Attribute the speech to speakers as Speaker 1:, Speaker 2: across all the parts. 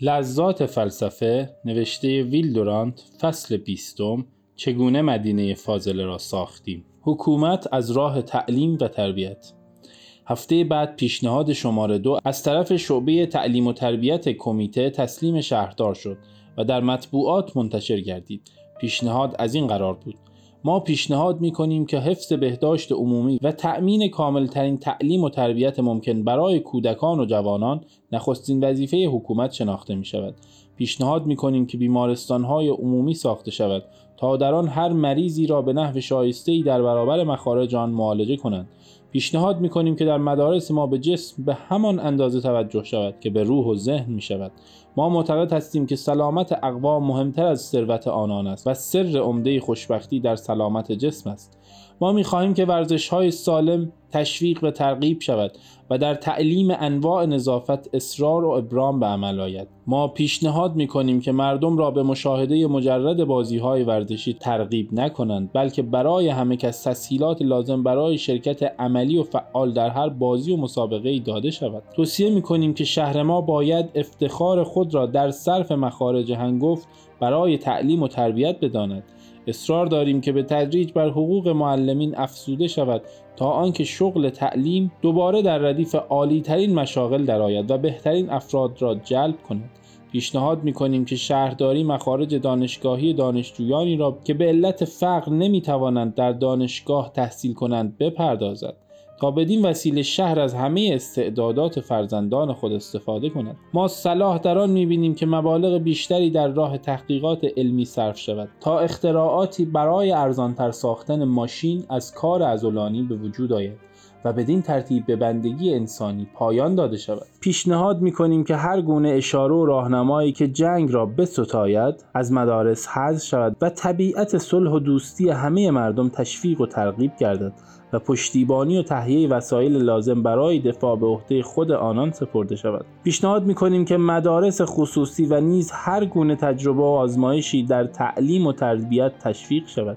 Speaker 1: لذات فلسفه نوشته ویلدورانت فصل بیستم چگونه مدینه فاضله را ساختیم؟ حکومت از راه تعلیم و تربیت. هفته بعد پیشنهاد شماره دو از طرف شعبه تعلیم و تربیت کمیته تسلیم شهردار شد و در مطبوعات منتشر گردید. پیشنهاد از این قرار بود. ما پیشنهاد می کنیم که حفظ بهداشت عمومی و تأمین کاملترین تعلیم و تربیت ممکن برای کودکان و جوانان نخستین وظیفه حکومت شناخته می شود. پیشنهاد می کنیم که بیمارستان های عمومی ساخته شود تا در آن هر مریضی را به نحو شایسته در برابر مخارج آن معالجه کنند پیشنهاد می کنیم که در مدارس ما به جسم به همان اندازه توجه شود که به روح و ذهن می شود ما معتقد هستیم که سلامت اقوام مهمتر از ثروت آنان است و سر عمده خوشبختی در سلامت جسم است. ما می خواهیم که ورزش های سالم تشویق و ترغیب شود و در تعلیم انواع نظافت اصرار و ابرام به عمل آید. ما پیشنهاد می کنیم که مردم را به مشاهده مجرد بازی های ورزشی ترغیب نکنند بلکه برای همه کس تسهیلات لازم برای شرکت عملی و فعال در هر بازی و مسابقه ای داده شود. توصیه می کنیم که شهر ما باید افتخار خود را در صرف مخارج هنگفت برای تعلیم و تربیت بداند. اصرار داریم که به تدریج بر حقوق معلمین افزوده شود تا آنکه شغل تعلیم دوباره در ردیف عالی ترین مشاغل درآید و بهترین افراد را جلب کند. پیشنهاد می کنیم که شهرداری مخارج دانشگاهی دانشجویانی را که به علت فقر نمی توانند در دانشگاه تحصیل کنند بپردازد. تا بدین وسیله شهر از همه استعدادات فرزندان خود استفاده کند. ما صلاح در آن می‌بینیم که مبالغ بیشتری در راه تحقیقات علمی صرف شود تا اختراعاتی برای ارزانتر ساختن ماشین از کار ازولانی به وجود آید. و بدین ترتیب به بندگی انسانی پایان داده شود. پیشنهاد می کنیم که هر گونه اشاره و راهنمایی که جنگ را بستاید از مدارس حذف شود و طبیعت صلح و دوستی همه مردم تشویق و ترغیب گردد و پشتیبانی و تهیه وسایل لازم برای دفاع به عهده خود آنان سپرده شود. پیشنهاد می‌کنیم که مدارس خصوصی و نیز هر گونه تجربه و آزمایشی در تعلیم و تربیت تشویق شود.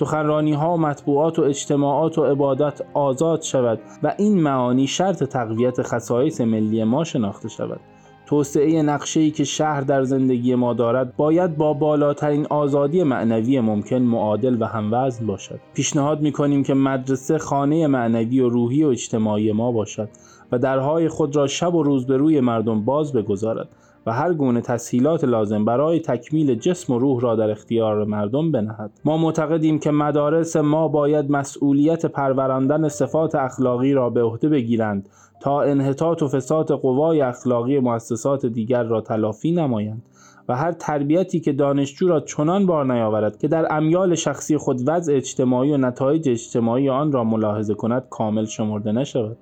Speaker 1: سخنرانی ها و مطبوعات و اجتماعات و عبادت آزاد شود و این معانی شرط تقویت خصایص ملی ما شناخته شود. توسعه نقشه‌ای که شهر در زندگی ما دارد باید با بالاترین آزادی معنوی ممکن معادل و هموزن باشد. پیشنهاد می‌کنیم که مدرسه خانه معنوی و روحی و اجتماعی ما باشد. و درهای خود را شب و روز به روی مردم باز بگذارد و هر گونه تسهیلات لازم برای تکمیل جسم و روح را در اختیار مردم بنهد. ما معتقدیم که مدارس ما باید مسئولیت پروراندن صفات اخلاقی را به عهده بگیرند تا انحطاط و فساد قوای اخلاقی مؤسسات دیگر را تلافی نمایند و هر تربیتی که دانشجو را چنان بار نیاورد که در امیال شخصی خود وضع اجتماعی و نتایج اجتماعی آن را ملاحظه کند کامل شمرده نشود.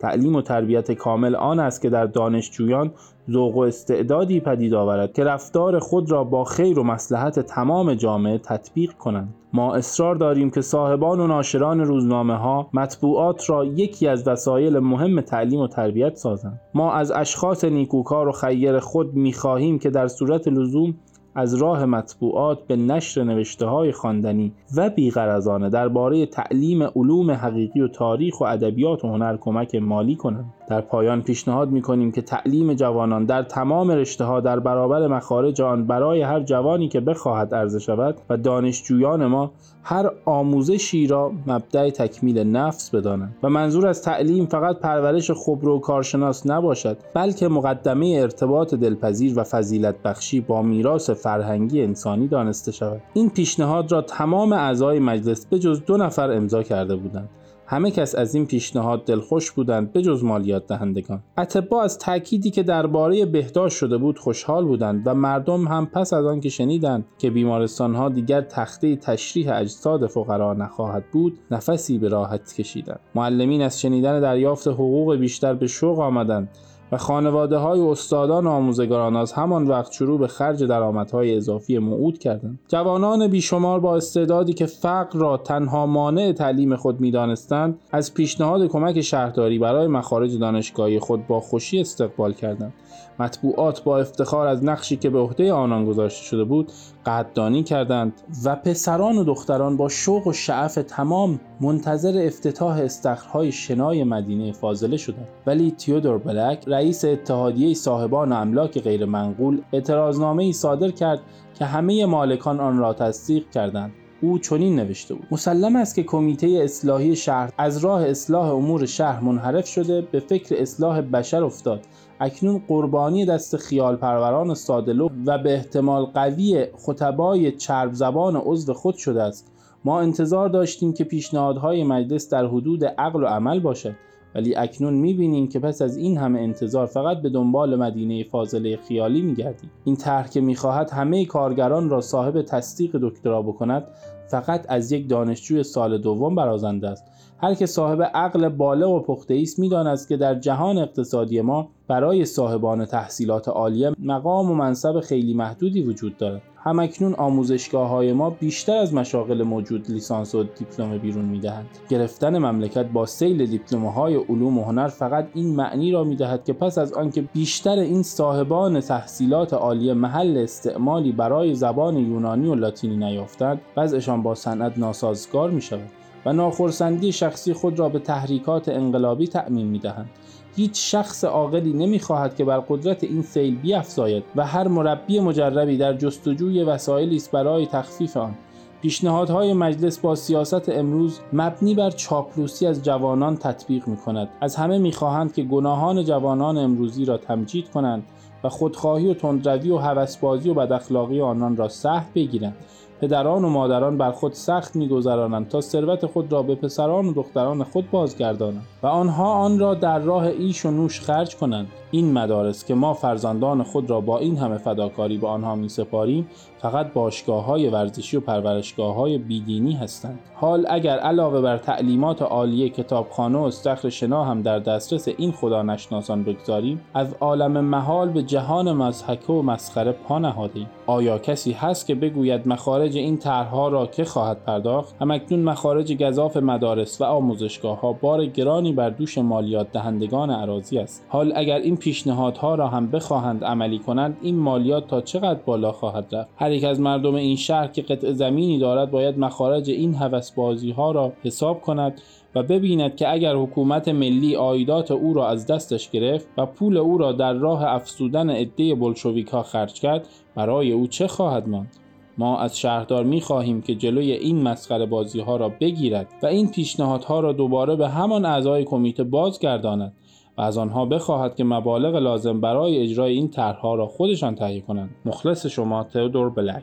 Speaker 1: تعلیم و تربیت کامل آن است که در دانشجویان ذوق و استعدادی پدید آورد که رفتار خود را با خیر و مسلحت تمام جامعه تطبیق کنند. ما اصرار داریم که صاحبان و ناشران روزنامه ها مطبوعات را یکی از وسایل مهم تعلیم و تربیت سازند. ما از اشخاص نیکوکار و خیر خود می‌خواهیم که در صورت لزوم از راه مطبوعات به نشر نوشته های خواندنی و بیغرزانه درباره تعلیم علوم حقیقی و تاریخ و ادبیات و هنر کمک مالی کنند. در پایان پیشنهاد می کنیم که تعلیم جوانان در تمام رشته ها در برابر مخارج آن برای هر جوانی که بخواهد عرضه شود و دانشجویان ما هر آموزشی را مبدع تکمیل نفس بدانند. و منظور از تعلیم فقط پرورش خبرو و کارشناس نباشد بلکه مقدمه ارتباط دلپذیر و فضیلت بخشی با میراث فرهنگی انسانی دانسته شود. این پیشنهاد را تمام اعضای مجلس به جز دو نفر امضا کرده بودند. همه کس از این پیشنهاد دلخوش بودند به جز مالیات دهندگان. اتبا از تأکیدی که درباره بهداشت شده بود خوشحال بودند و مردم هم پس از آنکه شنیدند که بیمارستان ها دیگر تخته تشریح اجساد فقرا نخواهد بود نفسی به راحت کشیدند. معلمین از شنیدن دریافت حقوق بیشتر به شوق آمدند و خانواده های استادان و آموزگاران از همان وقت شروع به خرج درآمدهای اضافی موعود کردند. جوانان بیشمار با استعدادی که فقر را تنها مانع تعلیم خود می‌دانستند از پیشنهاد کمک شهرداری برای مخارج دانشگاهی خود با خوشی استقبال کردند. مطبوعات با افتخار از نقشی که به عهده آنان گذاشته شده بود قدردانی کردند و پسران و دختران با شوق و شعف تمام منتظر افتتاح استخرهای شنای مدینه فاضله شدند. ولی تیودور بلک رئیس اتحادیه صاحبان املاک غیر منقول اعتراضنامه ای صادر کرد که همه مالکان آن را تصدیق کردند. او چنین نوشته بود. مسلم است که کمیته اصلاحی شهر از راه اصلاح امور شهر منحرف شده به فکر اصلاح بشر افتاد. اکنون قربانی دست خیال پروران سادلو و به احتمال قوی خطبای چرب زبان عضو خود شده است. ما انتظار داشتیم که پیشنهادهای مجلس در حدود عقل و عمل باشد. ولی اکنون می‌بینیم که پس از این همه انتظار فقط به دنبال مدینه فاضله خیالی میگردیم. این طرح که می‌خواهد همه کارگران را صاحب تصدیق دکترا بکند فقط از یک دانشجوی سال دوم برازنده است. هر که صاحب عقل بالغ و پخته است می‌داند که در جهان اقتصادی ما برای صاحبان تحصیلات عالیه مقام و منصب خیلی محدودی وجود دارد. همکنون آموزشگاه های ما بیشتر از مشاغل موجود لیسانس و دیپلم بیرون می‌دهند گرفتن مملکت با سیل دیپلم های علوم و هنر فقط این معنی را می‌دهد که پس از آنکه بیشتر این صاحبان تحصیلات عالیه محل استعمالی برای زبان یونانی و لاتینی نیافتند وضعشان با صنعت ناسازگار می شود و ناخرسندی شخصی خود را به تحریکات انقلابی تعمین می دهند. هیچ شخص عاقلی نمی‌خواهد که بر قدرت این سیل بیافزاید و هر مربی مجربی در جستجوی وسایلی است برای تخفیف آن پیشنهادهای مجلس با سیاست امروز مبنی بر چاپلوسی از جوانان تطبیق می کند. از همه می‌خواهند که گناهان جوانان امروزی را تمجید کنند و خودخواهی و تندروی و هوسبازی و بداخلاقی آنان را سهل بگیرند پدران و مادران بر خود سخت میگذرانند تا ثروت خود را به پسران و دختران خود بازگردانند و آنها آن را در راه ایش و نوش خرج کنند. این مدارس که ما فرزندان خود را با این همه فداکاری به آنها می سپاریم فقط باشگاه های ورزشی و پرورشگاه های بیدینی هستند. حال اگر علاوه بر تعلیمات عالیه کتابخانه و استخر شنا هم در دسترس این خدا نشناسان بگذاریم از عالم محال به جهان مزحکه و مسخره پا نهادیم آیا کسی هست که بگوید مخارج این طرحها را که خواهد پرداخت؟ همکنون مخارج گذاف مدارس و آموزشگاه ها بار گرانی بر دوش مالیات دهندگان عراضی است. حال اگر این پیشنهادها را هم بخواهند عملی کنند این مالیات تا چقدر بالا خواهد رفت؟ هر یک از مردم این شهر که قطع زمینی دارد باید مخارج این هوسبازی ها را حساب کند و ببیند که اگر حکومت ملی آیدات او را از دستش گرفت و پول او را در راه افسودن عده بلشویک ها خرج کرد برای او چه خواهد ماند؟ ما از شهردار می خواهیم که جلوی این مسخره بازی ها را بگیرد و این پیشنهادها را دوباره به همان اعضای کمیته بازگرداند و از آنها بخواهد که مبالغ لازم برای اجرای این طرحها را خودشان تهیه کنند. مخلص شما تئودور بلک.